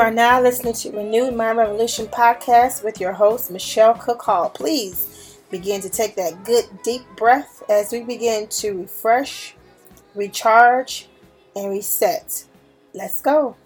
are now listening to Renewed Mind Revolution podcast with your host, Michelle Cook Hall. Please begin to take that good deep breath as we begin to refresh, recharge, and reset. Let's go.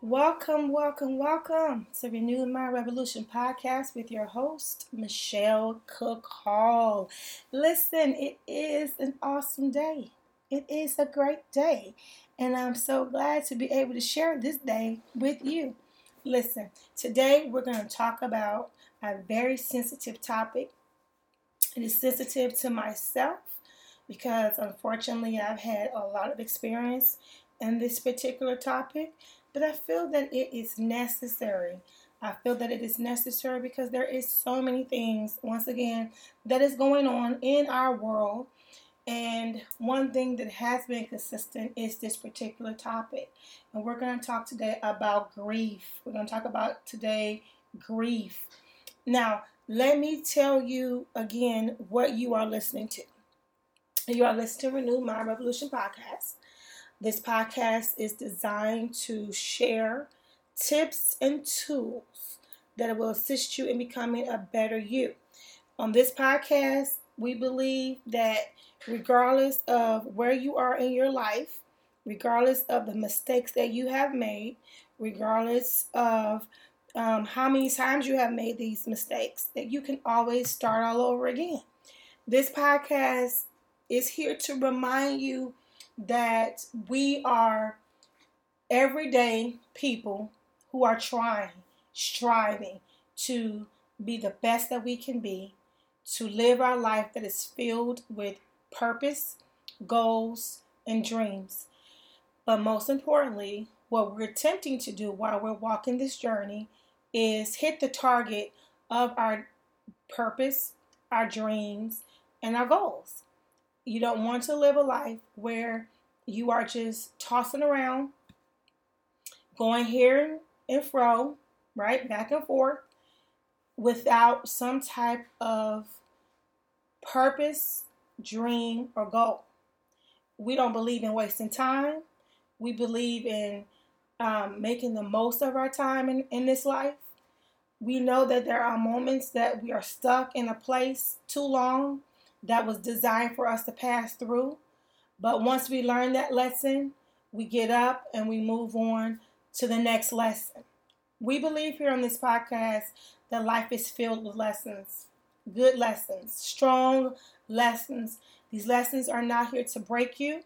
Welcome, welcome, welcome to Renewed Mind Revolution podcast with your host, Michelle Cook Hall. Listen, it is an awesome day. It is a great day, and I'm so glad to be able to share this day with you. Listen, today we're going to talk about a very sensitive topic. It is sensitive to myself because unfortunately I've had a lot of experience in this particular topic, but I feel that it is necessary. I feel that it is necessary because there is so many things once again that is going on in our world and one thing that has been consistent is this particular topic. And we're going to talk today about grief. We're going to talk about today grief. Now, let me tell you again what you are listening to. You are listening to Renew Mind Revolution podcast. This podcast is designed to share tips and tools that will assist you in becoming a better you. On this podcast, we believe that regardless of where you are in your life, regardless of the mistakes that you have made, regardless of um, how many times you have made these mistakes, that you can always start all over again. This podcast is here to remind you that we are everyday people who are trying, striving to be the best that we can be, to live our life that is filled with purpose, goals, and dreams. But most importantly, what we're attempting to do while we're walking this journey is hit the target of our purpose, our dreams, and our goals. You don't want to live a life where you are just tossing around, going here and fro, right, back and forth, without some type of purpose, dream, or goal. We don't believe in wasting time. We believe in um, making the most of our time in, in this life. We know that there are moments that we are stuck in a place too long that was designed for us to pass through. But once we learn that lesson, we get up and we move on to the next lesson. We believe here on this podcast that life is filled with lessons, good lessons, strong lessons. These lessons are not here to break you.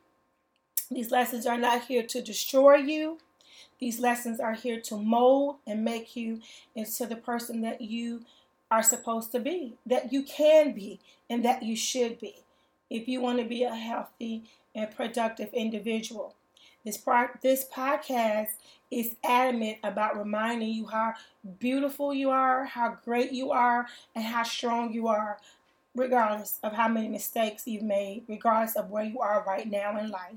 These lessons are not here to destroy you. These lessons are here to mold and make you into the person that you are supposed to be, that you can be, and that you should be if you want to be a healthy and productive individual. This, pro- this podcast is adamant about reminding you how beautiful you are, how great you are, and how strong you are regardless of how many mistakes you've made, regardless of where you are right now in life,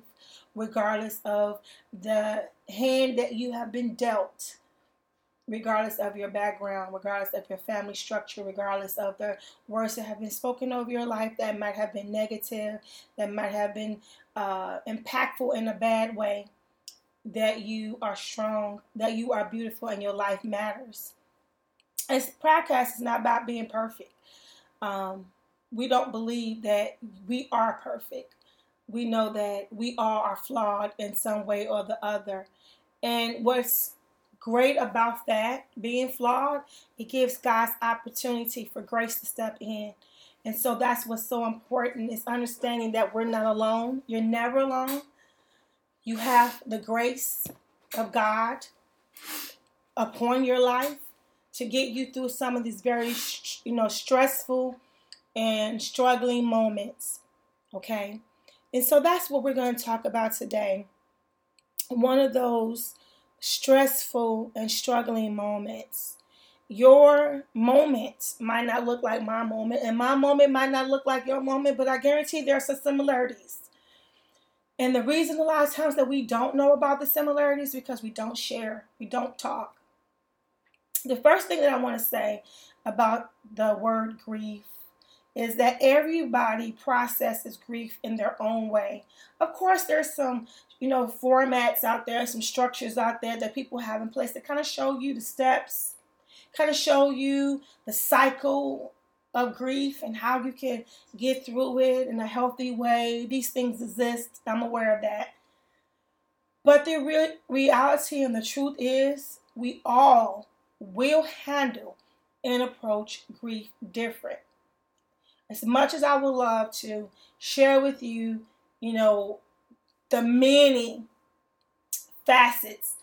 regardless of the hand that you have been dealt, regardless of your background, regardless of your family structure, regardless of the words that have been spoken over your life that might have been negative, that might have been uh, impactful in a bad way, that you are strong, that you are beautiful, and your life matters. This podcast is not about being perfect. Um, we don't believe that we are perfect. We know that we all are flawed in some way or the other. And what's great about that, being flawed, it gives God's opportunity for grace to step in. And so that's what's so important is understanding that we're not alone. You're never alone. You have the grace of God upon your life to get you through some of these very, you know, stressful and struggling moments. Okay? And so that's what we're going to talk about today. one of those stressful and struggling moments. Your moment might not look like my moment, and my moment might not look like your moment, but I guarantee there are some similarities. And the reason a lot of times that we don't know about the similarities because we don't share, we don't talk. The first thing that I want to say about the word grief is that everybody processes grief in their own way. Of course, there's some, you know, formats out there, some structures out there that people have in place that kind of show you the steps, kind of show you the cycle of grief and how you can get through it in a healthy way. These things exist. I'm aware of that. But the real reality and the truth is, we all will handle and approach grief different. As much as I would love to share with you, you know, the many facets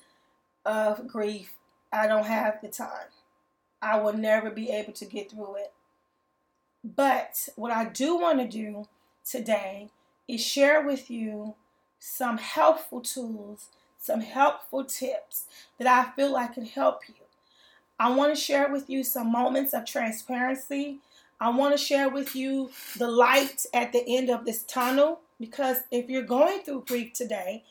of grief, I don't have the time. I will never be able to get through it. But what I do want to do today is share with you some helpful tools, some helpful tips that I feel like can help you. I want to share with you some moments of transparency. I want to share with you the light at the end of this tunnel because if you're going through grief today,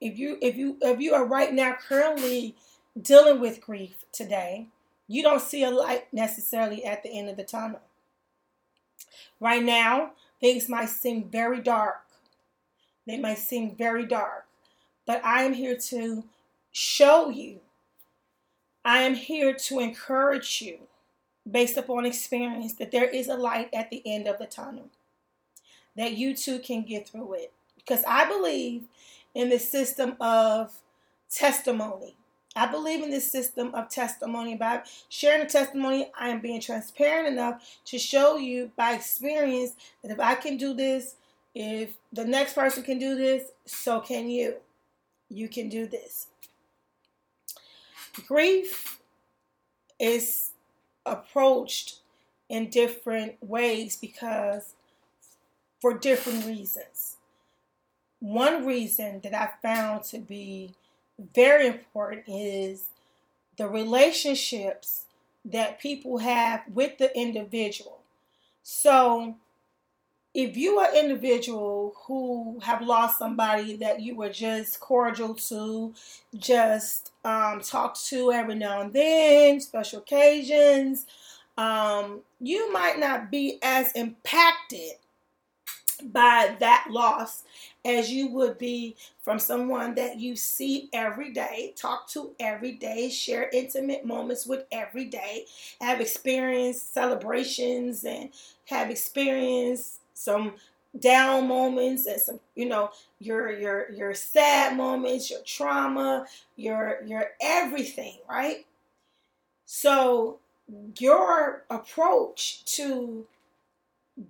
if you if you if you are right now currently dealing with grief today, you don't see a light necessarily at the end of the tunnel. Right now, things might seem very dark. They might seem very dark. But I am here to show you, I am here to encourage you based upon experience that there is a light at the end of the tunnel, that you too can get through it. Because I believe in the system of testimony. I believe in this system of testimony. By sharing a testimony, I am being transparent enough to show you by experience that if I can do this, if the next person can do this, so can you. You can do this. Grief is approached in different ways because for different reasons. One reason that I found to be very important is the relationships that people have with the individual. So, if you are an individual who have lost somebody that you were just cordial to, just um, talk to every now and then, special occasions, um, you might not be as impacted by that loss as you would be from someone that you see every day, talk to every day, share intimate moments with every day, have experienced celebrations and have experienced some down moments and some you know your your your sad moments your trauma your your everything right? So your approach to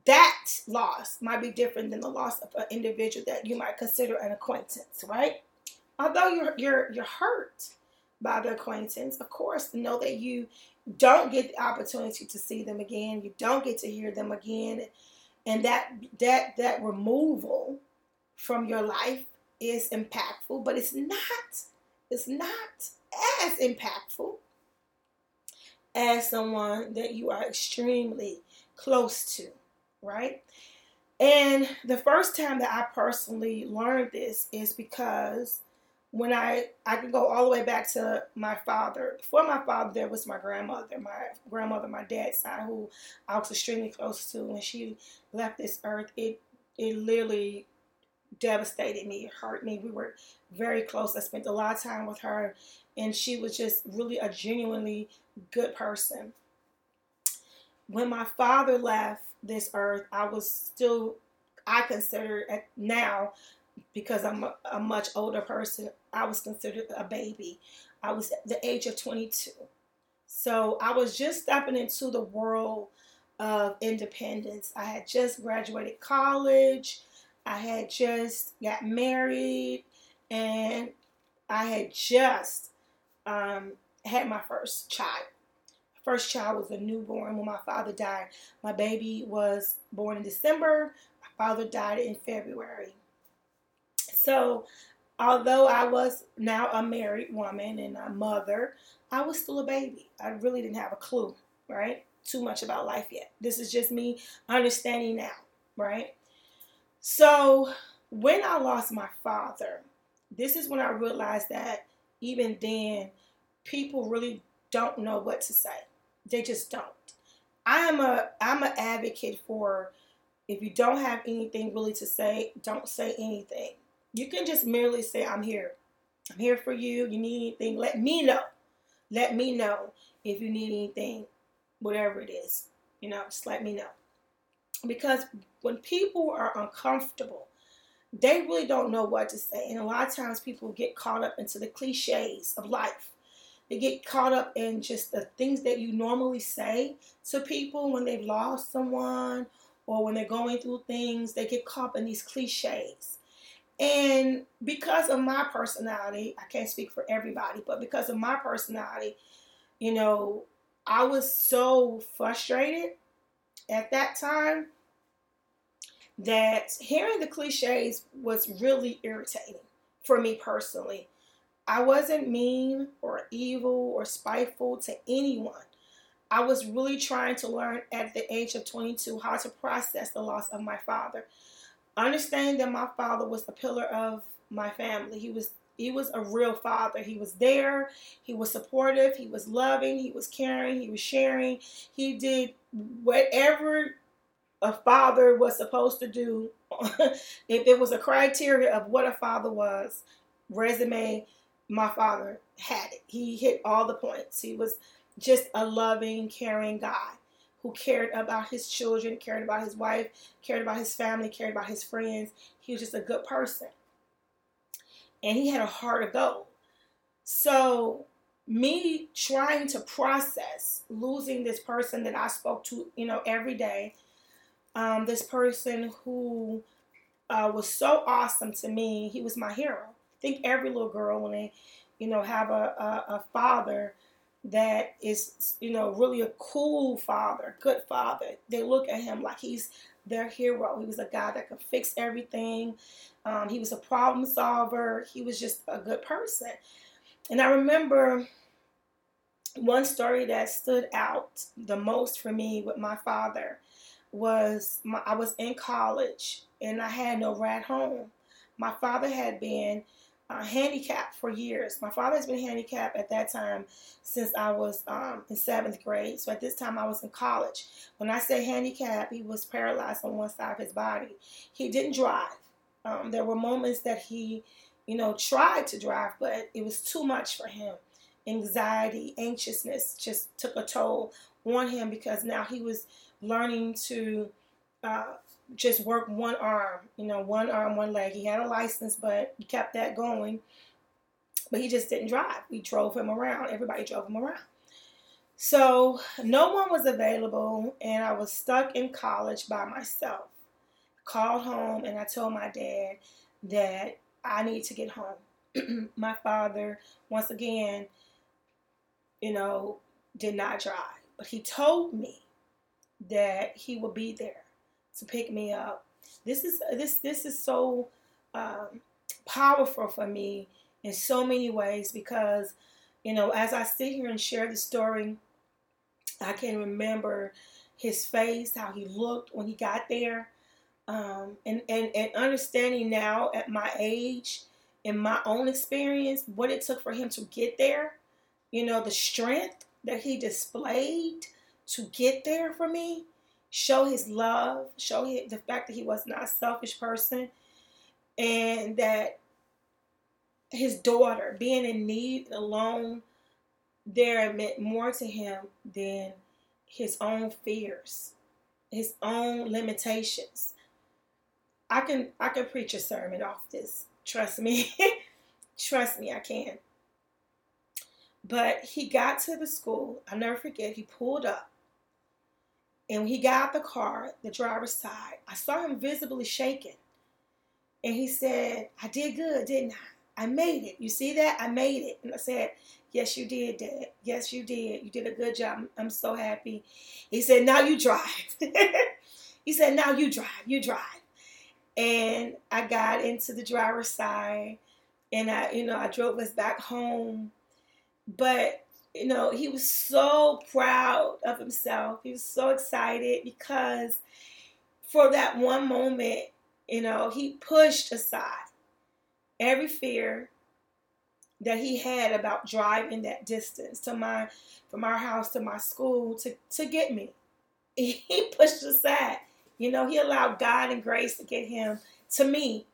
that loss might be different than the loss of an individual that you might consider an acquaintance, right? Although you're you're you're hurt by the acquaintance, of course, know that you don't get the opportunity to see them again, you don't get to hear them again, and that that that removal from your life is impactful, but it's not it's not as impactful as someone that you are extremely close to right? And the first time that I personally learned this is because when I I can go all the way back to my father. Before my father, there was my grandmother, my grandmother, my dad's side, who I was extremely close to. When she left this earth, it it literally devastated me. It hurt me. We were very close. I spent a lot of time with her, and she was just really a genuinely good person. When my father left, this earth, I was still, I consider now, because I'm a, a much older person, I was considered a baby. I was the age of 22. So I was just stepping into the world of independence. I had just graduated college. I had just got married and I had just um, had my first child first child was a newborn when my father died. My baby was born in December. My father died in February. So although I was now a married woman and a mother, I was still a baby. I really didn't have a clue, right? Too much about life yet. This is just me understanding now, right? So when I lost my father, this is when I realized that even then, people really don't know what to say. They just don't. I am a I'm an advocate for if you don't have anything really to say, don't say anything. You can just merely say, I'm here. I'm here for you. You need anything, let me know. Let me know if you need anything, whatever it is. You know, just let me know. Because when people are uncomfortable, they really don't know what to say. And a lot of times people get caught up into the cliches of life. They get caught up in just the things that you normally say to people when they've lost someone or when they're going through things. They get caught up in these cliches. And because of my personality, I can't speak for everybody, but because of my personality, you know, I was so frustrated at that time that hearing the cliches was really irritating for me personally. I wasn't mean or evil or spiteful to anyone. I was really trying to learn at the age of 22 how to process the loss of my father. Understanding that my father was the pillar of my family. He was he was a real father. He was there. He was supportive. He was loving. He was caring. He was sharing. He did whatever a father was supposed to do. if it was a criteria of what a father was, resume, my father had it. He hit all the points. He was just a loving, caring guy who cared about his children, cared about his wife, cared about his family, cared about his friends. He was just a good person. And he had a heart of gold. So, me trying to process losing this person that I spoke to, you know, every day, um, this person who uh, was so awesome to me, he was my hero. I think every little girl, when they, you know, have a, a, a father that is, you know, really a cool father, good father. They look at him like he's their hero. He was a guy that could fix everything. Um, he was a problem solver. He was just a good person. And I remember one story that stood out the most for me with my father was my, I was in college and I had no ride home. My father had been uh, handicapped for years. My father has been handicapped at that time since I was um, in seventh grade. So at this time, I was in college. When I say handicapped, he was paralyzed on one side of his body. He didn't drive. Um, there were moments that he, you know, tried to drive, but it was too much for him. Anxiety, anxiousness just took a toll on him because now he was learning to uh, just work one arm, you know, one arm, one leg. He had a license, but he kept that going. But he just didn't drive. We drove him around. Everybody drove him around. So no one was available, and I was stuck in college by myself. Called home, and I told my dad that I need to get home. my father, once again, you know, did not drive, but he told me that he would be there to pick me up. This is this this is so um, powerful for me in so many ways because you know as I sit here and share the story, I can remember his face, how he looked when he got there, um, and and and understanding now at my age, and my own experience, what it took for him to get there. You know the strength that he displayed to get there for me show his love, show his, the fact that he was not a selfish person, and that his daughter being in need alone there meant more to him than his own fears, his own limitations. I can I can preach a sermon off this. Trust me. Trust me, I can. But he got to the school. I'll never forget, he pulled up and when he got out the car, the driver's side, I saw him visibly shaking. And he said, I did good, didn't I? I made it. You see that? I made it. And I said, Yes, you did, Dad. Yes, you did. You did a good job. I'm so happy. He said, Now you drive. he said, Now you drive. You drive. And I got into the driver's side. and I, you know, I drove us back home. But you know, he was so proud of himself. He was so excited because for that one moment, you know, he pushed aside every fear that he had about driving that distance to my from our house to my school to to get me. He pushed aside. You know, he allowed God and grace to get him to me.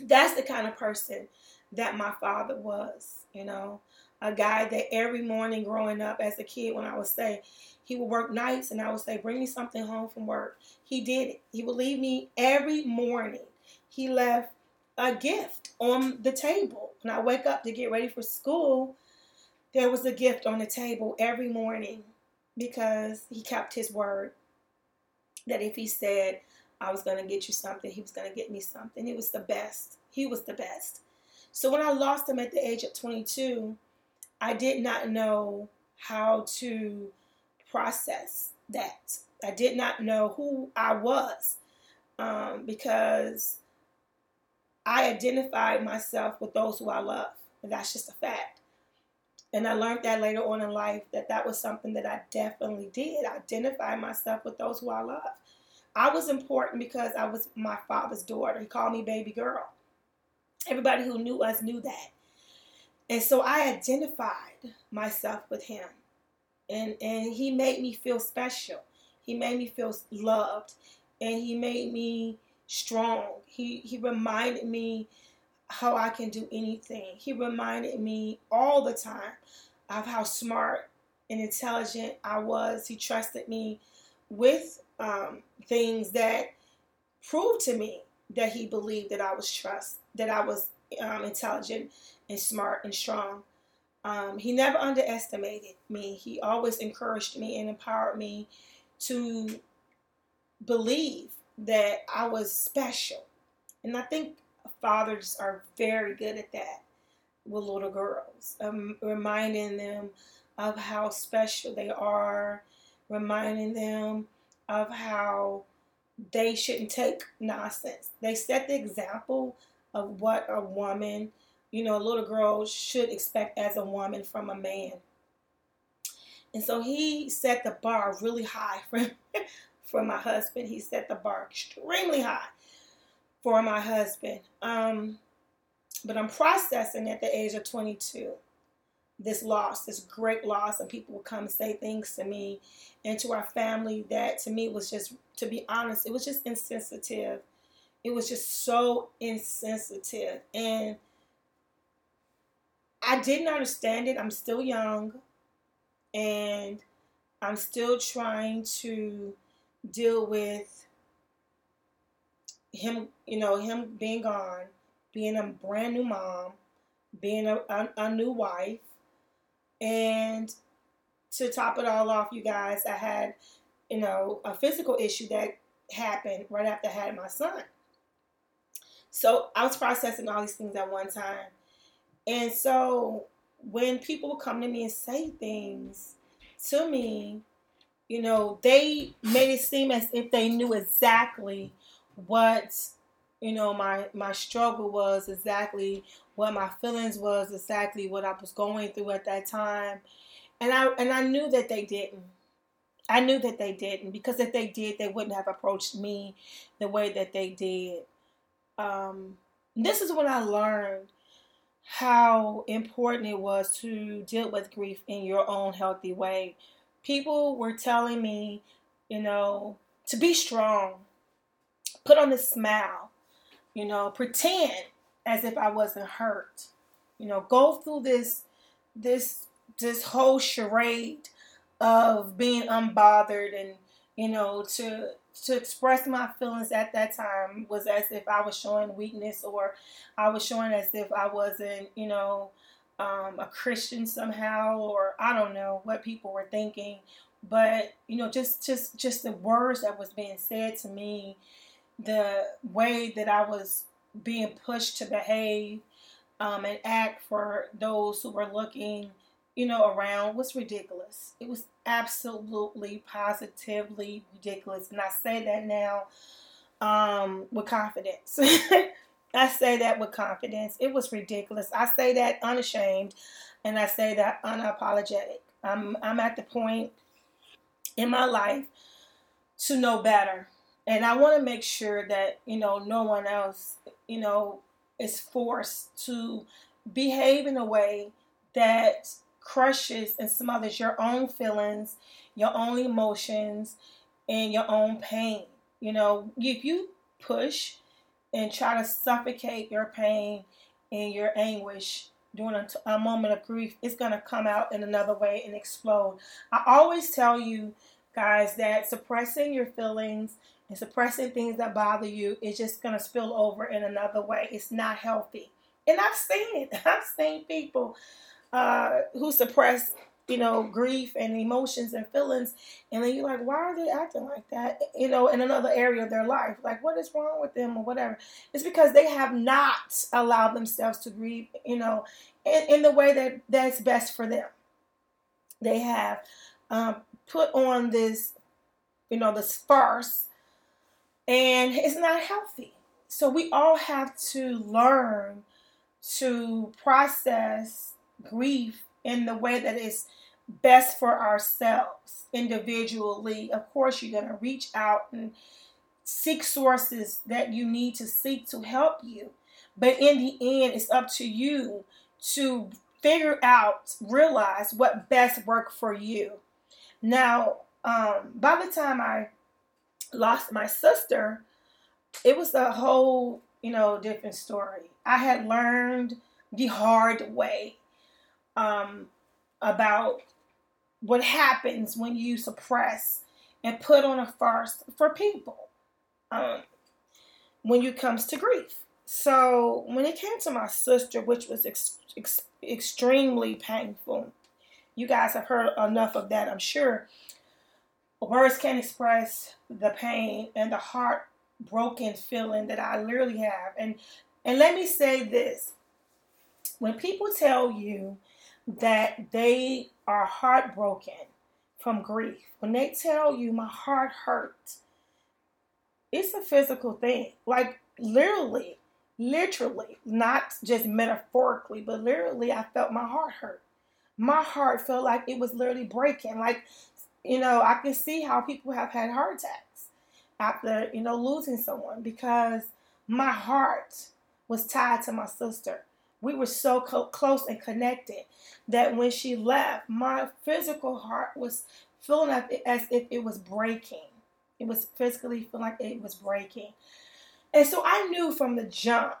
That's the kind of person that my father was, you know a guy that every morning growing up as a kid, when I would say, he would work nights and I would say, bring me something home from work. He did it. He would leave me every morning. He left a gift on the table. When I wake up to get ready for school, there was a gift on the table every morning because he kept his word that if he said, I was going to get you something, he was going to get me something. It was the best. He was the best. So when I lost him at the age of 22, I did not know how to process that. I did not know who I was um, because I identified myself with those who I love. And that's just a fact. And I learned that later on in life that that was something that I definitely did. identify myself with those who I love. I was important because I was my father's daughter. He called me baby girl. Everybody who knew us knew that. And so I identified myself with him. And and he made me feel special. He made me feel loved. And he made me strong. He he reminded me how I can do anything. He reminded me all the time of how smart and intelligent I was. He trusted me with um, things that proved to me that he believed that I was trust, that I was um, intelligent and smart and strong. Um, he never underestimated me. He always encouraged me and empowered me to believe that I was special. And I think fathers are very good at that with little girls, um, reminding them of how special they are, reminding them of how they shouldn't take nonsense. They set the example of what a woman you know, a little girl should expect as a woman from a man. And so he set the bar really high for, for my husband. He set the bar extremely high for my husband. Um, but I'm processing at the age of 22 this loss, this great loss, and people will come and say things to me and to our family that to me was just, to be honest, it was just insensitive. It was just so insensitive. And I didn't understand it. I'm still young and I'm still trying to deal with him, you know, him being gone, being a brand new mom, being a, a, a new wife. And to top it all off, you guys, I had, you know, a physical issue that happened right after I had my son. So I was processing all these things at one time. And so when people would come to me and say things to me, you know, they made it seem as if they knew exactly what you know my my struggle was exactly what my feelings was exactly what I was going through at that time. And I and I knew that they didn't. I knew that they didn't because if they did they wouldn't have approached me the way that they did um, this is when I learned how important it was to deal with grief in your own healthy way. People were telling me, you know, to be strong, put on a smile, you know, pretend as if I wasn't hurt. You know, go through this this this whole charade of being unbothered and you know to to express my feelings at that time was as if I was showing weakness or I was showing as if I wasn't, you know, um, a Christian somehow, or I don't know what people were thinking. But you know, just just just the words that was being said to me, the way that I was being pushed to behave um, and act for those who were looking you know, around was ridiculous. It was absolutely, positively ridiculous. And I say that now um, with confidence. I say that with confidence. It was ridiculous. I say that unashamed and I say that unapologetic. I'm I'm at the point in my life to know better. And I want to make sure that, you know, no one else, you know, is forced to behave in a way that crushes and smothers your own feelings, your own emotions, and your own pain. You know, if you push and try to suffocate your pain and your anguish during a, a moment of grief, it's going to come out in another way and explode. I always tell you guys that suppressing your feelings and suppressing things that bother you is just going to spill over in another way. It's not healthy. And I've seen it. I've seen people uh, who suppress you know, grief and emotions and feelings. And then you're like, why are they acting like that? You know, in another area of their life. Like, what is wrong with them or whatever? It's because they have not allowed themselves to grieve, you know, in, in the way that that's best for them. They have um, put on this, you know, this farce, and it's not healthy. So we all have to learn to process grief in the way that is best for ourselves individually. Of course, you're going to reach out and seek sources that you need to seek to help you. But in the end, it's up to you to figure out, realize what best worked for you. Now, um, by the time I lost my sister, it was a whole, you know, different story. I had learned the hard way um, about what happens when you suppress and put on a farce for people um, when it comes to grief. So when it came to my sister, which was ex- ex- extremely painful, you guys have heard enough of that, I'm sure. Words can't express the pain and the heartbroken feeling that I literally have. And and let me say this: when people tell you that they are heartbroken from grief, when they tell you my heart hurts, it's a physical thing. Like literally, literally, not just metaphorically, but literally, I felt my heart hurt. My heart felt like it was literally breaking. Like, you know, I can see how people have had heart attacks after, you know, losing someone because my heart was tied to my sister we were so co- close and connected that when she left, my physical heart was feeling as if it was breaking. It was physically feeling like it was breaking. And so I knew from the jump,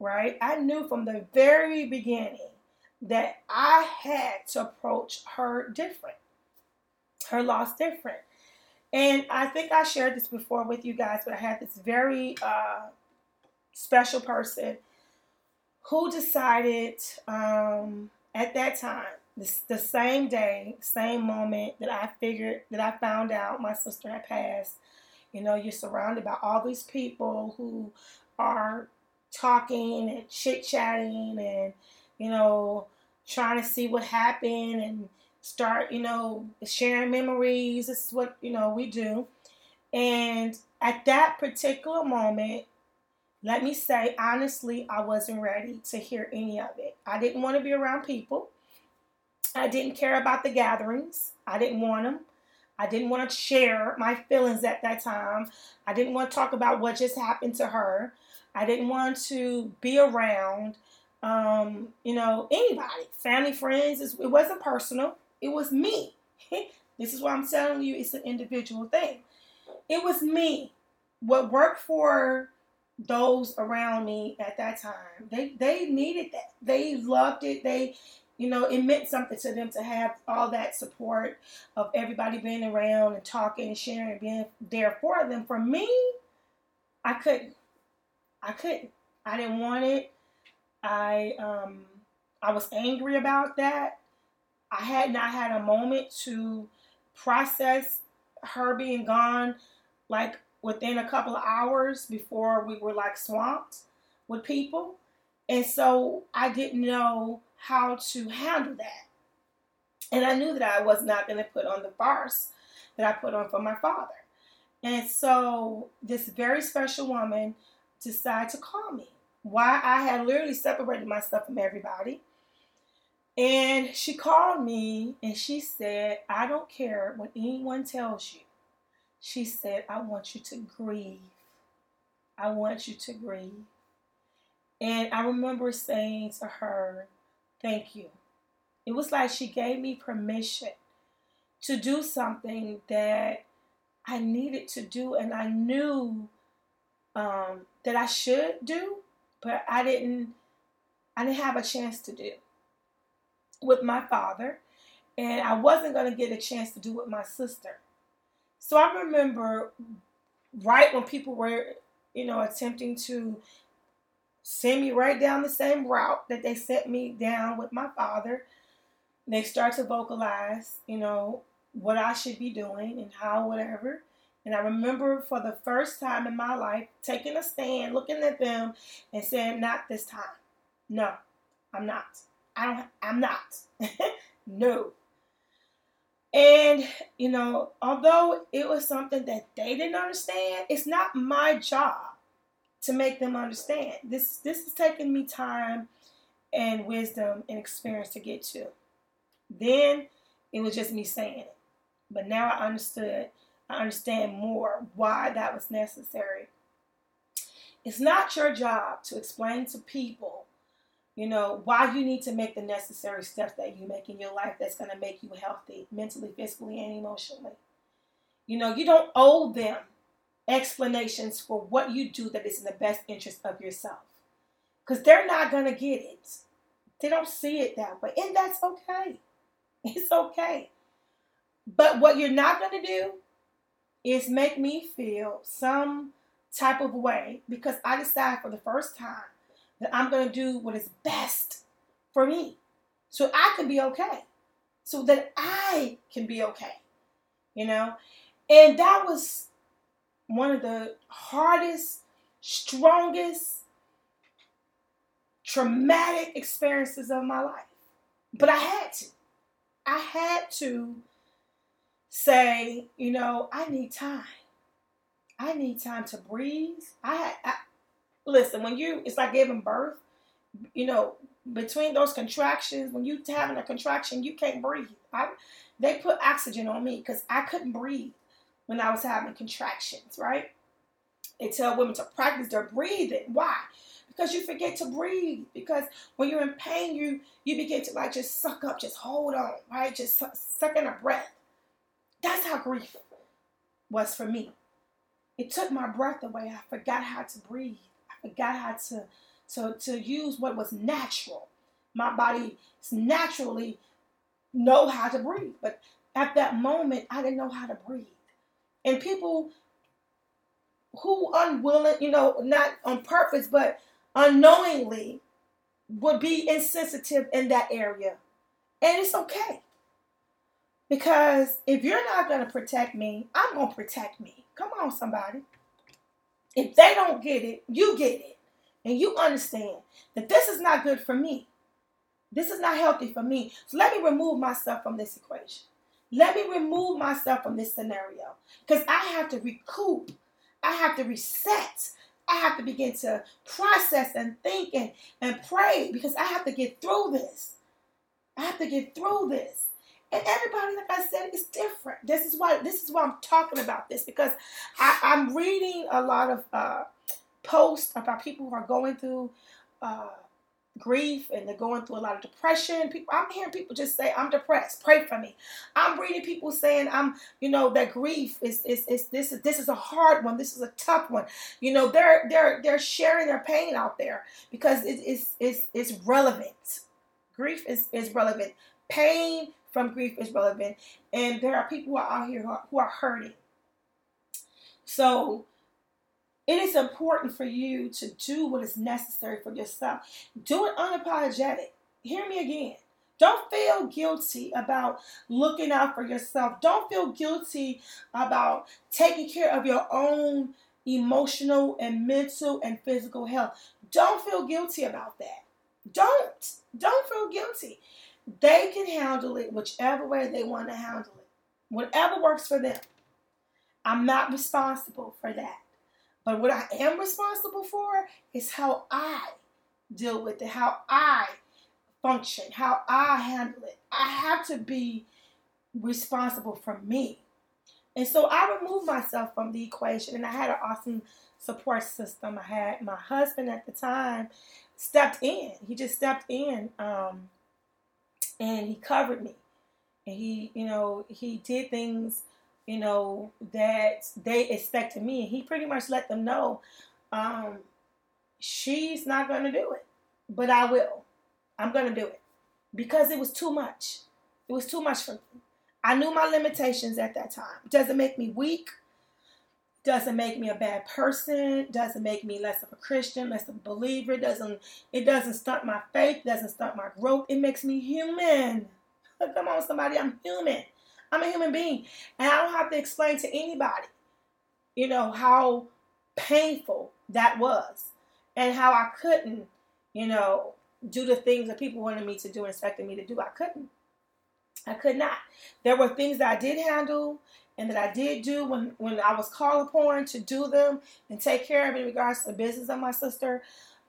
right? I knew from the very beginning that I had to approach her different, her loss different. And I think I shared this before with you guys, but I had this very uh, special person who decided um, at that time, the, the same day, same moment that I figured, that I found out my sister had passed, you know, you're surrounded by all these people who are talking and chit chatting and, you know, trying to see what happened and start, you know, sharing memories. This is what, you know, we do. And at that particular moment, let me say, honestly, I wasn't ready to hear any of it. I didn't want to be around people. I didn't care about the gatherings. I didn't want them. I didn't want to share my feelings at that time. I didn't want to talk about what just happened to her. I didn't want to be around, um, you know, anybody, family, friends. It wasn't personal. It was me. this is why I'm telling you it's an individual thing. It was me. What worked for those around me at that time. They they needed that. They loved it. They you know, it meant something to them to have all that support of everybody being around and talking and sharing and being there for them. For me, I couldn't. I couldn't. I didn't want it. I um I was angry about that. I had not had a moment to process her being gone like within a couple of hours before we were like swamped with people. And so I didn't know how to handle that. And I knew that I was not going to put on the farce that I put on for my father. And so this very special woman decided to call me. why I had literally separated myself from everybody. And she called me and she said, I don't care what anyone tells you. She said, I want you to grieve. I want you to grieve. And I remember saying to her, Thank you. It was like she gave me permission to do something that I needed to do and I knew um, that I should do, but I didn't I didn't have a chance to do with my father, and I wasn't going to get a chance to do with my sister. So I remember right when people were, you know, attempting to send me right down the same route that they sent me down with my father. They start to vocalize, you know, what I should be doing and how, whatever. And I remember for the first time in my life taking a stand, looking at them, and saying, "Not this time. No, I'm not. I don't. I'm not. no." And you know, although it was something that they didn't understand, it's not my job to make them understand. This this is taking me time and wisdom and experience to get to. Then it was just me saying it. But now I understood, I understand more why that was necessary. It's not your job to explain to people, you know, why you need to make the necessary steps that you make in your life that's going to make you healthy mentally, physically, and emotionally. You know, you don't owe them explanations for what you do that is in the best interest of yourself. Because they're not going to get it. They don't see it that way. And that's okay. It's okay. But what you're not going to do is make me feel some type of way because I decide for the first time that I'm going to do what is best for me so I can be okay. So that I can be okay. You know? And that was one of the hardest, strongest, traumatic experiences of my life. But I had to. I had to say, you know, I need time. I need time to breathe. I, I listen when you it's like giving birth. You know, between those contractions, when you having a contraction, you can't breathe. I, they put oxygen on me because I couldn't breathe when I was having contractions, right? They tell women to practice their breathing. Why? Because you forget to breathe. Because when you're in pain, you you begin to like just suck up, just hold on, right? Just suck in a breath. That's how grief was for me. It took my breath away. I forgot how to breathe. I forgot how to to, to use what was natural. My body naturally know how to breathe. But at that moment, I didn't know how to breathe. And people who unwilling, you know, not on purpose, but unknowingly would be insensitive in that area. And it's okay. Because if you're not going to protect me, I'm going to protect me. Come on, somebody. If they don't get it, you get it. And you understand that this is not good for me. This is not healthy for me. So let me remove myself from this equation. Let me remove myself from this scenario because I have to recoup. I have to reset. I have to begin to process and think and, and pray because I have to get through this. I have to get through this. And everybody, like I said, is different. This is why this is why I'm talking about this because I, am reading a lot of uh, posts about people who are going through uh, grief and they're going through a lot of depression. People, I'm hearing people just say, "I'm depressed. Pray for me." I'm reading people saying, "I'm, you know, that grief is is, is this is this is a hard one. This is a tough one." You know, they're they're they're sharing their pain out there because it is is is relevant. Grief is is relevant. Pain from grief is relevant, and there are people who are out here who are, who are hurting. So it is important for you to do what is necessary for yourself. Do it unapologetic. Hear me again. Don't feel guilty about looking out for yourself. Don't feel guilty about taking care of your own emotional and mental and physical health. Don't feel guilty about that. Don't. Don't feel guilty. They can handle it whichever way they want to handle it. Whatever works for them. I'm not responsible for that. But what I am responsible for is how I deal with it, how I function, how I handle it. I have to be responsible for me. And so I removed myself from the equation and I had an awesome support system. I had my husband at the time stepped in. He just stepped in um, and he covered me. And he, you know, he did things, you know, that they expected me. And he pretty much let them know um, she's not to do it, but I will. I'm to do it because it was too much. It was too much for me. I knew my limitations at that time. Doesn't make me weak. Doesn't make me a bad person. Doesn't make me less of a Christian, less of a believer. Doesn't it doesn't stunt my faith. Doesn't stunt my growth. It makes me human. Come on, somebody. I'm human. I'm a human being, and I don't have to explain to anybody, you know, how painful that was, and how I couldn't, you know, do the things that people wanted me to do and expected me to do. I couldn't. I could not. There were things that I did handle and that I did do when, when I was called upon to do them and take care of in regards to the business of my sister.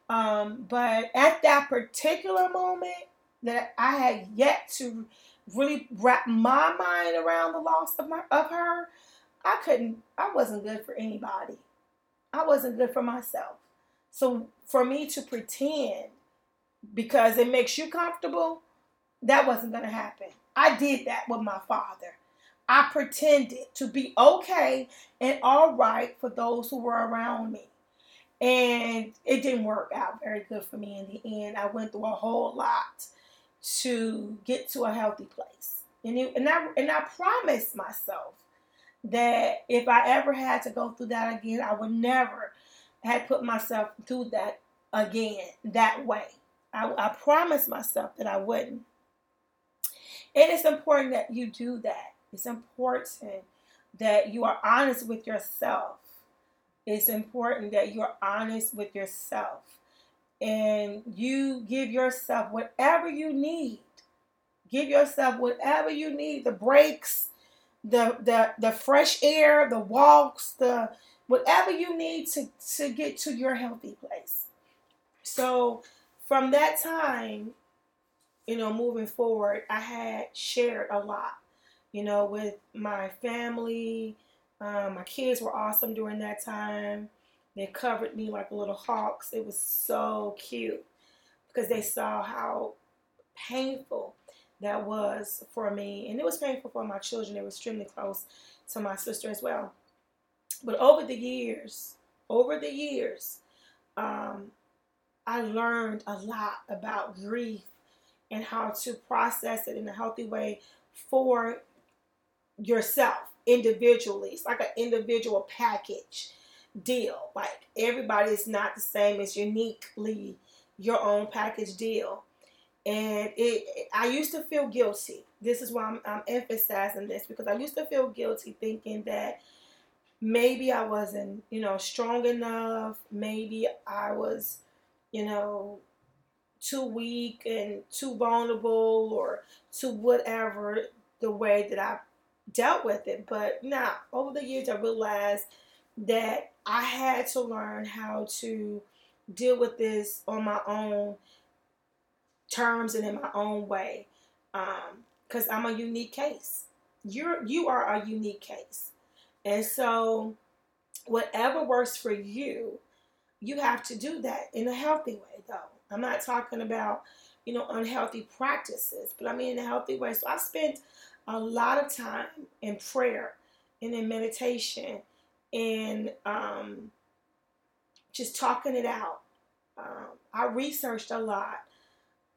Um, but at that particular moment that I had yet to really wrap my mind around the loss of my of her, I couldn't I wasn't good for anybody. I wasn't good for myself. So for me to pretend because it makes you comfortable, that wasn't going to happen. I did that with my father. I pretended to be okay and all right for those who were around me. And it didn't work out very good for me in the end. I went through a whole lot to get to a healthy place. And, it, and, I, and I promised myself that if I ever had to go through that again, I would never have put myself through that again that way. I, I promised myself that I wouldn't. And it's important that you do that. It's important that you are honest with yourself. It's important that you are honest with yourself and you give yourself whatever you need. Give yourself whatever you need the breaks, the, the, the fresh air, the walks, the whatever you need to, to get to your healthy place. So, from that time, you know, moving forward, I had shared a lot, you know, with my family. Um, my kids were awesome during that time. They covered me like little hawks. It was so cute because they saw how painful that was for me. And it was painful for my children. They were extremely close to my sister as well. But over the years, over the years, um, I learned a lot about grief and how to process it in a healthy way for yourself individually. It's like an individual package deal. Like everybody is not the same. It's uniquely your own package deal. And it, I used to feel guilty. This is why I'm, I'm emphasizing this because I used to feel guilty thinking that maybe I wasn't, you know, strong enough. Maybe I was, you know, too weak and too vulnerable or to whatever the way that I dealt with it. But now, over the years, I realized that I had to learn how to deal with this on my own terms and in my own way. Because um, I'm a unique case. You're you are a unique case. And so whatever works for you, you have to do that in a healthy way though. I'm not talking about, you know, unhealthy practices, but I mean in a healthy way. So I spent a lot of time in prayer and in meditation and um, just talking it out. Um, I researched a lot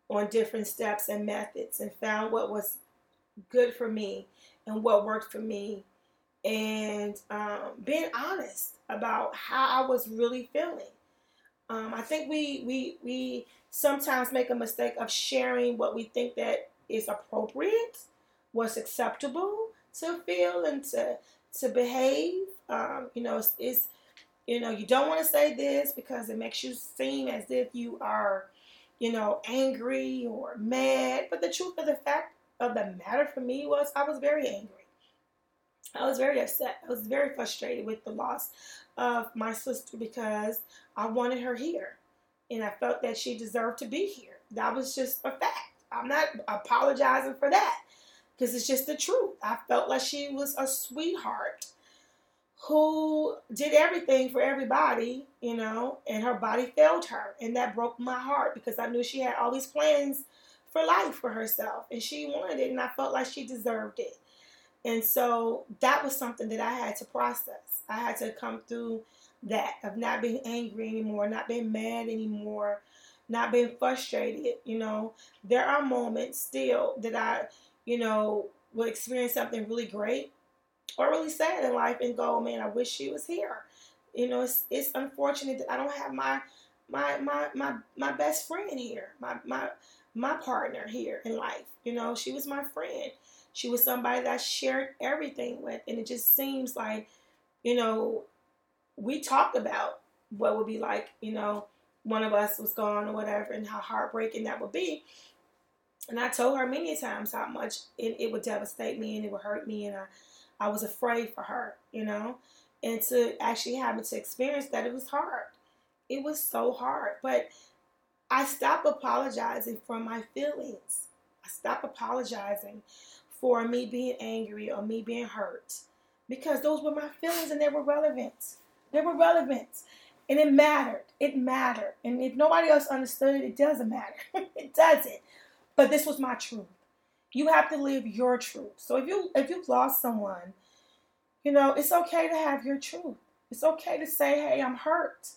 on different steps and methods and found what was good for me and what worked for me and um, being honest about how I was really feeling. Um, I think we we we sometimes make a mistake of sharing what we think that is appropriate, what's acceptable to feel and to to behave. Um, you know, it's, it's you know you don't want to say this because it makes you seem as if you are, you know, angry or mad. But the truth of the fact of the matter for me was I was very angry. I was very upset. I was very frustrated with the loss of my sister because I wanted her here. And I felt that she deserved to be here. That was just a fact. I'm not apologizing for that because it's just the truth. I felt like she was a sweetheart who did everything for everybody, you know, and her body failed her. And that broke my heart because I knew she had all these plans for life for herself and she wanted it and I felt like she deserved it. And so that was something that I had to process. I had to come through that of not being angry anymore, not being mad anymore, not being frustrated. You know, there are moments still that I, you know, will experience something really great or really sad in life and go, man, I wish she was here. You know, it's it's unfortunate that I don't have my my my my my best friend here, my my my partner here in life. You know, she was my friend. She was somebody that I shared everything with, and it just seems like, you know, we talked about what would be like, you know, one of us was gone or whatever, and how heartbreaking that would be. And I told her many times how much it, it would devastate me and it would hurt me, and I, I was afraid for her, you know. And to actually having to experience that, it was hard. It was so hard. But I stopped apologizing for my feelings. I stopped apologizing for me being angry or me being hurt because those were my feelings and they were relevant. They were relevant and it mattered. It mattered. And if nobody else understood it, it doesn't matter. it doesn't. But this was my truth. You have to live your truth. So if you if you've lost someone, you know, it's okay to have your truth. It's okay to say, hey, I'm hurt.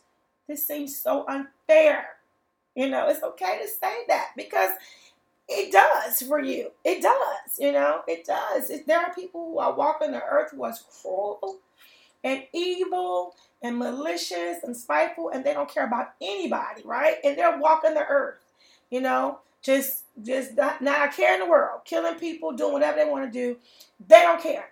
This seems so unfair. You know, it's okay to say that because it does for you. It does, you know, it does. It, there are people who are walking the earth who are cruel and evil and malicious and spiteful, and they don't care about anybody, right? And they're walking the earth, you know, just just not, not care in the world, killing people, doing whatever they want to do. They don't care,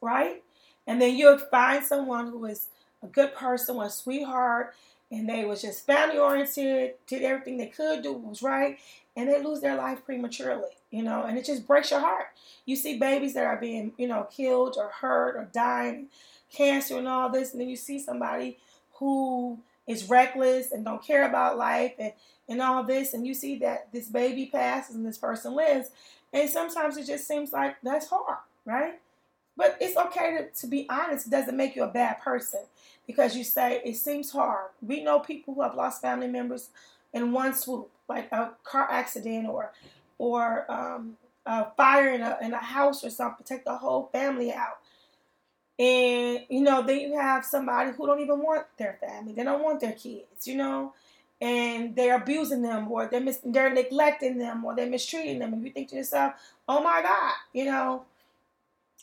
right? And then you'll find someone who is a good person, a sweetheart, and they was just family oriented, did everything they could do was right, and they lose their life prematurely, you know, and it just breaks your heart. You see babies that are being, you know, killed or hurt or dying, cancer and all this, and then you see somebody who is reckless and don't care about life and, and all this, and you see that this baby passes and this person lives, and sometimes it just seems like that's hard, right? But it's okay to, to be honest. It doesn't make you a bad person because you say it seems hard. We know people who have lost family members in one swoop, like a car accident or or um, a fire in a, in a house or something, take the whole family out. And you know, then you have somebody who don't even want their family. They don't want their kids, you know, and they're abusing them or they're mis- they're neglecting them or they're mistreating them. And you think to yourself, "Oh my God," you know,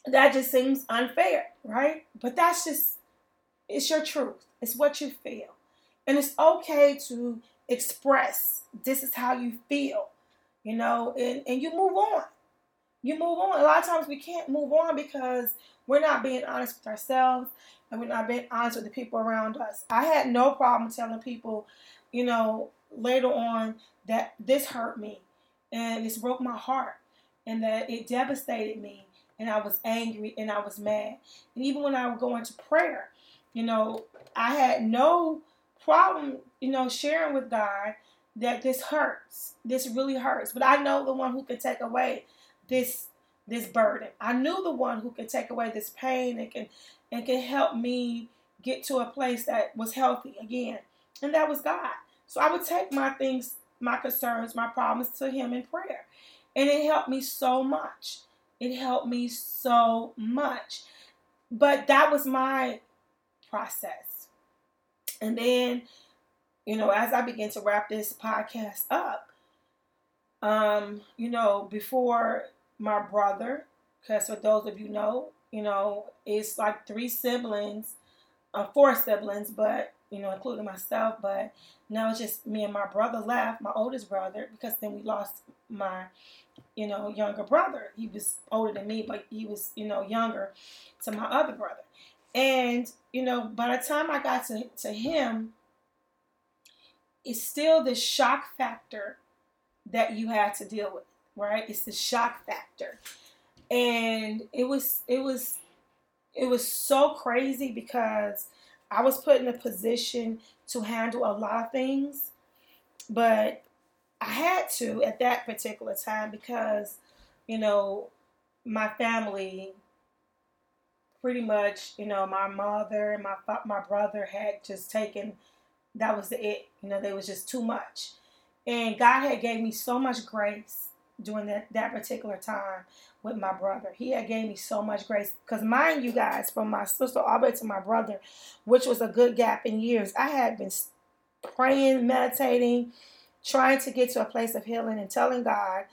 that just seems unfair, right? But that's just it's your truth. It's what you feel. And it's okay to express this is how you feel, you know, and, and you move on. You move on. A lot of times we can't move on because we're not being honest with ourselves and we're not being honest with the people around us. I had no problem telling people, you know, later on that this hurt me and this broke my heart and that it devastated me and I was angry and I was mad. And even when I would go into prayer, you know, I had no problem, you know, sharing with God that this hurts. This really hurts. But I know the one who can take away this this burden. I knew the one who can take away this pain and can and can help me get to a place that was healthy again. And that was God. So I would take my things, my concerns, my problems to him in prayer. And it helped me so much. It helped me so much. But that was my process. And then, you know, as I begin to wrap this podcast up, um, you know, before my brother, because for those of you know, you know, it's like three siblings, uh, four siblings, but you know, including myself. But now it's just me and my brother left, my oldest brother, because then we lost my, you know, younger brother. He was older than me, but he was, you know, younger to my other brother. And, you know, by the time I got to, to him, it's still the shock factor that you had to deal with, right? It's the shock factor. and it was it was it was so crazy because I was put in a position to handle a lot of things, but I had to at that particular time because, you know, my family pretty much, you know, my mother and my my brother had just taken that was the it. You know, they was just too much. And God had gave me so much grace during that, that particular time with my brother. He had gave me so much grace. Because mind you guys, from my sister all the way to my brother, which was a good gap in years, I had been praying, meditating, trying to get to a place of healing and telling God,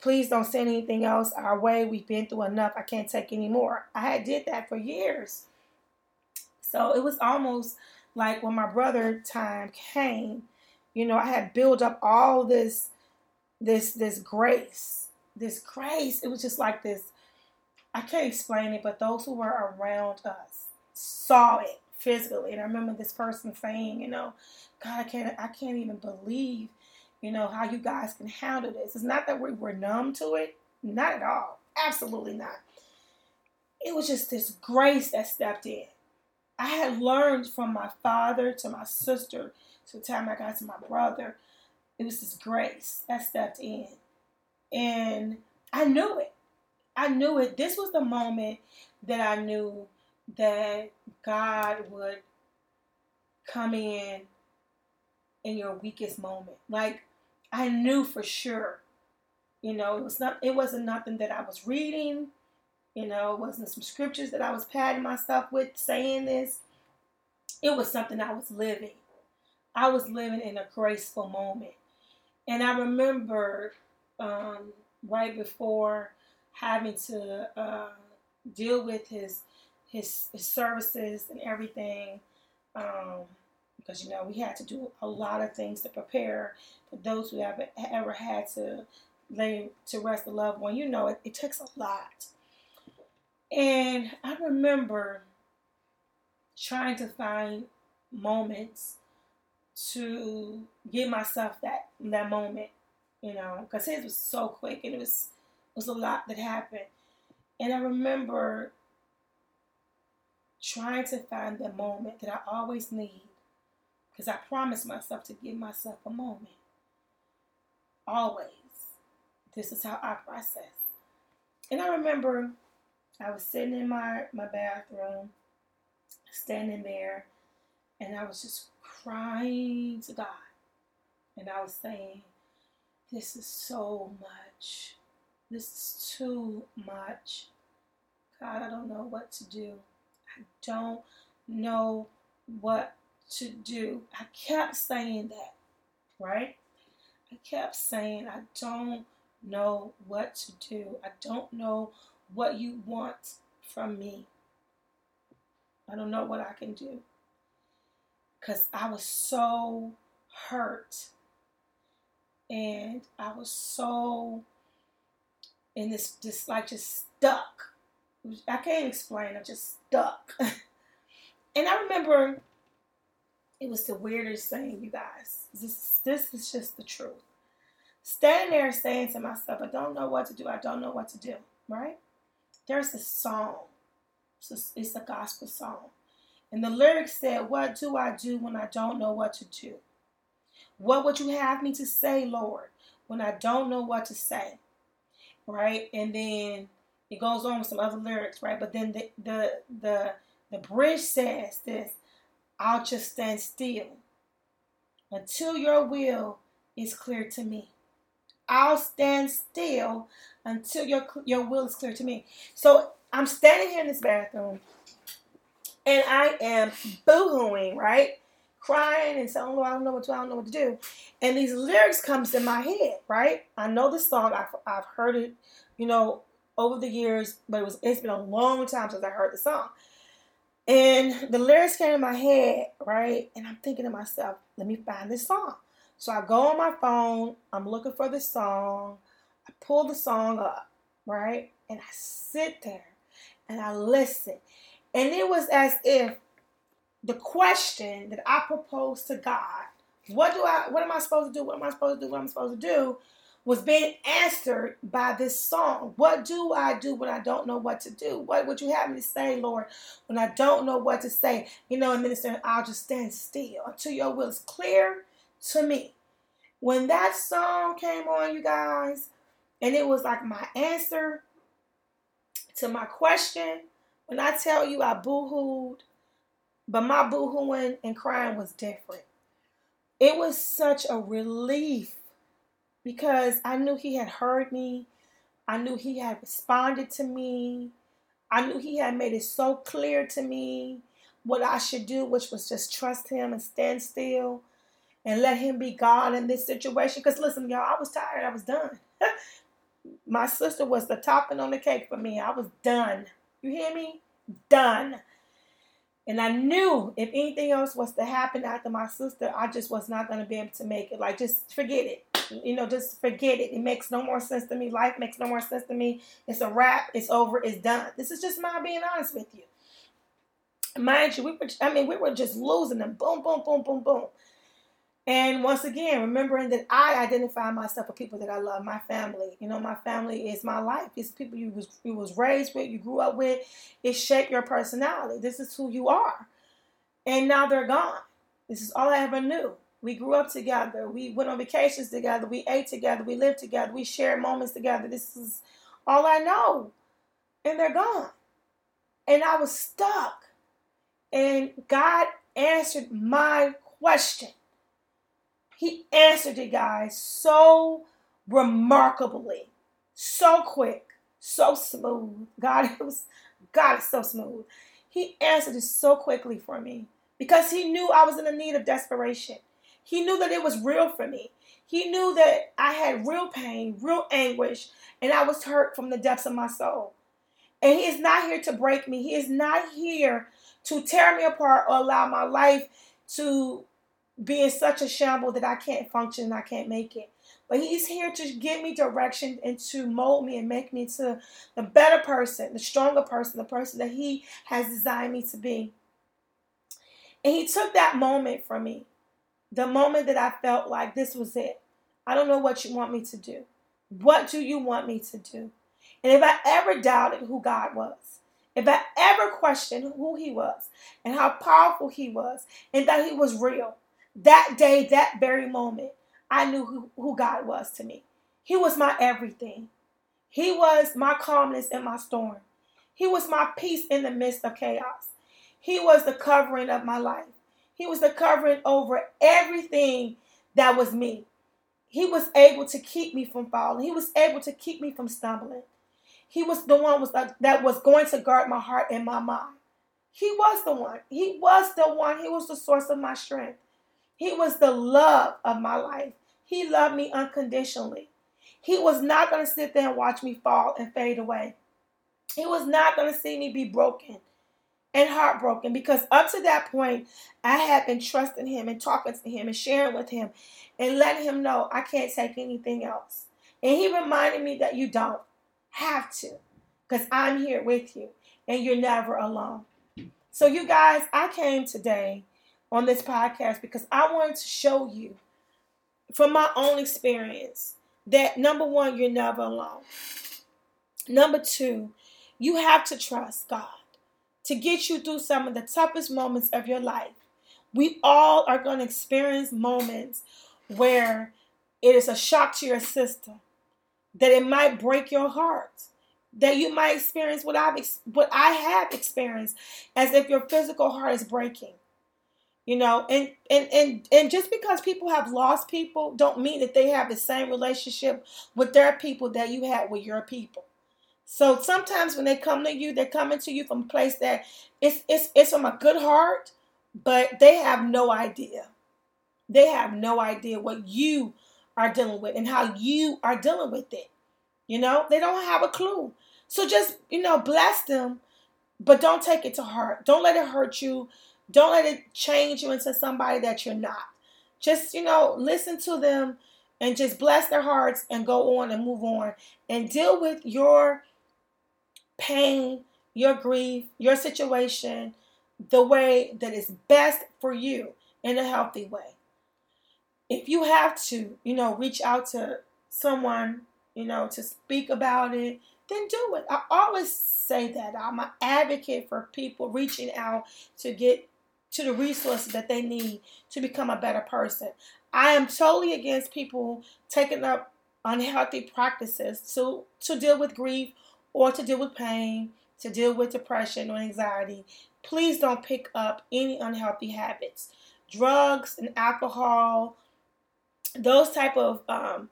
please don't send anything else our way. We've been through enough. I can't take any more. I had did that for years. So it was almost like when my brother time came, you know, I had built up all this this this grace. This grace. It was just like this I can't explain it, but those who were around us saw it physically. And I remember this person saying, you know, God, I can't I can't even believe, you know, how you guys can handle this. It's not that we were numb to it. Not at all. Absolutely not. It was just this grace that stepped in. I had learned from my father to my sister to the time I got to my brother. It was this grace that stepped in. And I knew it. I knew it. This was the moment that I knew that God would come in in your weakest moment. Like I knew for sure. You know, it was not it wasn't nothing that I was reading. You know, it wasn't some scriptures that I was patting myself with saying this. It was something I was living. I was living in a graceful moment. And I remember um, right before having to uh, deal with his, his, his services and everything, um, because you know we had to do a lot of things to prepare for those who have ever had to lay to rest a loved one. You know, it, it takes a lot. And I remember trying to find moments to give myself that that moment, you know, because his was so quick and it was it was a lot that happened. And I remember trying to find the moment that I always need because I promised myself to give myself a moment. Always. This is how I process. And I remember I was sitting in my, my bathroom, standing there, and I was just crying to God. And I was saying, This is so much. This is too much. God, I don't know what to do. I don't know what to do. I kept saying that, right? I kept saying, I don't know what to do. I don't know what you want from me. I don't know what I can do. Because I was so hurt. And I was so in this, just like just stuck. I can't explain. I'm just stuck. and I remember it was the weirdest thing, you guys. This, this is just the truth. Standing there saying to myself, I don't know what to do. I don't know what to do. Right? There's a song. It's a, it's a gospel song. And the lyrics said, What do I do when I don't know what to do? What would you have me to say, Lord, when I don't know what to say? Right? And then it goes on with some other lyrics, right? But then the the the, the bridge says this I'll just stand still until your will is clear to me. I'll stand still until your your will is clear to me. So I'm standing here in this bathroom and I am boohooing, right? Crying and saying, oh, I don't know what to, I don't know what to do. And these lyrics comes in my head, right? I know the song, I've, I've heard it, you know, over the years, but it was it's been a long time since I heard the song. And the lyrics came in my head, right? And I'm thinking to myself, let me find this song. So I go on my phone, I'm looking for the song, I pull the song up, right? And I sit there and I listen. And it was as if the question that I proposed to God, what do I what am I supposed to do? What am I supposed to do? What am I supposed to do? was being answered by this song. What do I do when I don't know what to do? What would you have me to say, Lord, when I don't know what to say? You know, minister, I'll just stand still until your will is clear to me. When that song came on, you guys, and it was like my answer to my question. When I tell you I boo-hooed, but my boo-hooing and crying was different. It was such a relief because I knew he had heard me. I knew he had responded to me. I knew he had made it so clear to me what I should do, which was just trust him and stand still and let him be God in this situation. Because listen, y'all, I was tired. I was done. My sister was the topping on the cake for me. I was done. You hear me? Done. And I knew if anything else was to happen after my sister, I just was not going to be able to make it. Like, just forget it. You know, just forget it. It makes no more sense to me. Life makes no more sense to me. It's a wrap. It's over. It's done. This is just my being honest with you. Mind you, we were, I mean, we were just losing them. Boom, boom, boom, boom, boom. And once again, remembering that I identify myself with people that I love, my family. You know, my family is my life. It's people you was you was raised with, you grew up with. It shaped your personality. This is who you are. And now they're gone. This is all I ever knew. We grew up together. We went on vacations together. We ate together. We lived together. We shared moments together. This is all I know. And they're gone. And I was stuck. And God answered my question. He answered it, guys, so remarkably, so quick, so smooth. God, it was God is so smooth. He answered it so quickly for me because he knew I was in a need of desperation. He knew that it was real for me. He knew that I had real pain, real anguish, and I was hurt from the depths of my soul. And he is not here to break me. He is not here to tear me apart or allow my life to be in such a shamble that I can't function and I can't make it. But he's here to give me direction and to mold me and make me to the better person, the stronger person, the person that he has designed me to be. And he took that moment from me, the moment that I felt like this was it. I don't know what you want me to do. What do you want me to do? And if I ever doubted who God was, if I ever questioned who he was and how powerful he was and that he was real, that day, that very moment, I knew who, who God was to me. He was my everything. He was my calmness in my storm. He was my peace in the midst of chaos. He was the covering of my life. He was the covering over everything that was me. He was able to keep me from falling. He was able to keep me from stumbling. He was the one was that was going to guard my heart and my mind. He was the one. He was the one. He was the source of my strength. He was the love of my life. He loved me unconditionally. He was not going to sit there and watch me fall and fade away. He was not going to see me be broken and heartbroken because up to that point, I had been trusting him and talking to him and sharing with him and letting him know I can't take anything else. And he reminded me that you don't have to because I'm here with you and you're never alone. So, you guys, I came today on this podcast because I wanted to show you from my own experience that number one, you're never alone. Number two, you have to trust God to get you through some of the toughest moments of your life. We all are going to experience moments where it is a shock to your system, that it might break your heart, that you might experience what I've what I have experienced, as if your physical heart is breaking you know and and and and just because people have lost people don't mean that they have the same relationship with their people that you had with your people. So sometimes when they come to you they're coming to you from a place that it's it's it's from a good heart but they have no idea. They have no idea what you are dealing with and how you are dealing with it. You know they don't have a clue. So just you know bless them but don't take it to heart. Don't let it hurt you don't let it change you into somebody that you're not. Just, you know, listen to them and just bless their hearts and go on and move on and deal with your pain, your grief, your situation the way that is best for you in a healthy way. If you have to, you know, reach out to someone, you know, to speak about it, then do it. I always say that. I'm an advocate for people reaching out to get to the resources that they need to become a better person. I am totally against people taking up unhealthy practices to, to deal with grief or to deal with pain, to deal with depression or anxiety. Please don't pick up any unhealthy habits. Drugs and alcohol, those type of um,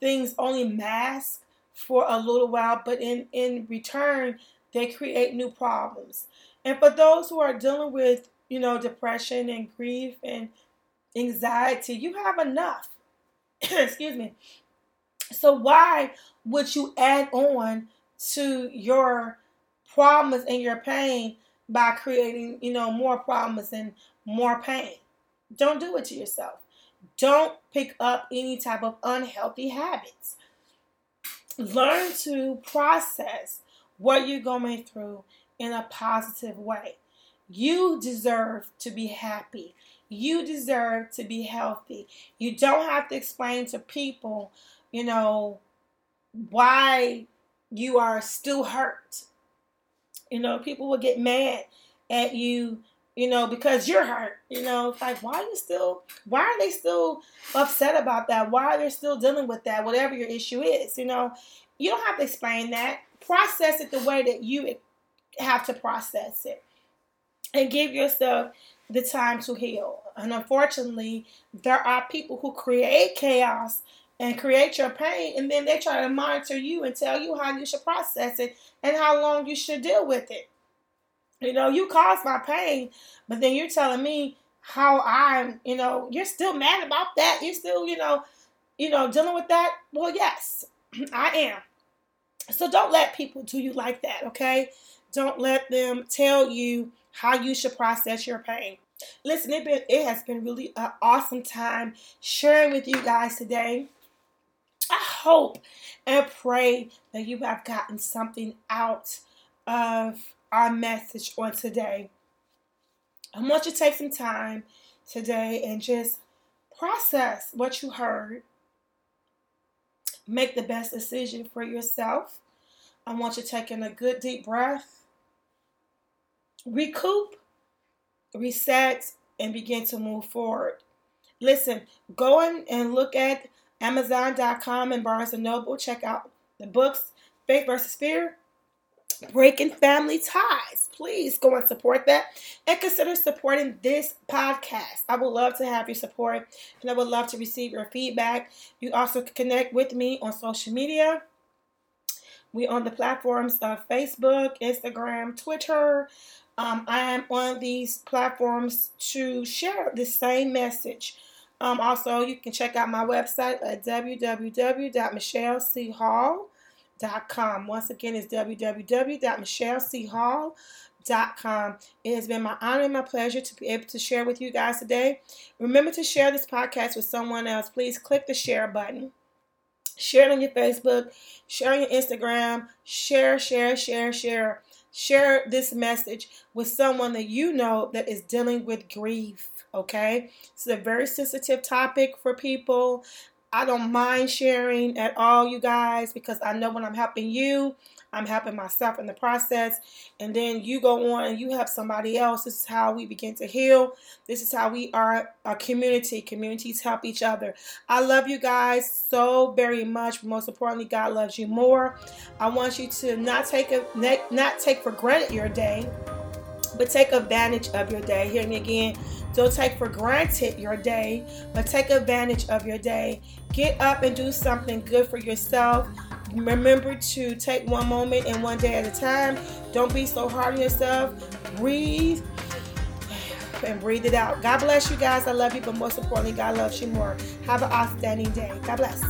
things only mask for a little while, but in, in return, they create new problems. And for those who are dealing with, you know, depression and grief and anxiety, you have enough. Excuse me. So why would you add on to your problems and your pain by creating, you know, more problems and more pain? Don't do it to yourself. Don't pick up any type of unhealthy habits. Learn to process what you're going through in a positive way. You deserve to be happy. You deserve to be healthy. You don't have to explain to people, you know, why you are still hurt. You know, people will get mad at you, you know, because you're hurt. You know, it's like, why are you still, why are they still upset about that? Why are they still dealing with that? Whatever your issue is, you know, you don't have to explain that. Process it the way that you have to process it and give yourself the time to heal. And unfortunately, there are people who create chaos and create your pain, and then they try to monitor you and tell you how you should process it and how long you should deal with it. You know, you caused my pain, but then you're telling me how I'm, you know, you're still mad about that. You're still, you know, you know, dealing with that. Well, yes, I am. So don't let people do you like that, okay? Don't let them tell you how you should process your pain. Listen, it been it has been really an awesome time sharing with you guys today. I hope and pray that you have gotten something out of our message on today. I want you to take some time today and just process what you heard. Make the best decision for yourself. I want you in a good deep breath recoup, reset, and begin to move forward. Listen, go in and look at Amazon.com and Barnes & Noble. Check out the books, Faith versus Fear, Breaking Family Ties. Please go and support that and consider supporting this podcast. I would love to have your support and I would love to receive your feedback. You also can connect with me on social media. We on the platforms of Facebook, Instagram, Twitter, um, I am on these platforms to share the same message. Um, also, you can check out my website at www.michellecehall.com. Once again, it's www.michellecehall.com. It has been my honor and my pleasure to be able to share with you guys today. Remember to share this podcast with someone else. Please click the share button. Share it on your Facebook, share on your Instagram, share, share, share, share share this message with someone that you know that is dealing with grief. Okay, it's a very sensitive topic for people. I don't mind sharing at all, you guys, because I know when I'm helping you, I'm helping myself in the process. And then you go on and you help somebody else. This is how we begin to heal. This is how we are a community. Communities help each other. I love you guys so very much. Most importantly, God loves you more. I want you to not take a not take for granted your day, but take advantage of your day. Hear me again. Don't take for granted your day, but take advantage of your day. Get up and do something good for yourself. Remember to take one moment and one day at a time. Don't be so hard on yourself. Breathe and breathe it out. God bless you guys. I love you, but most importantly, God loves you more. Have an outstanding day. God bless.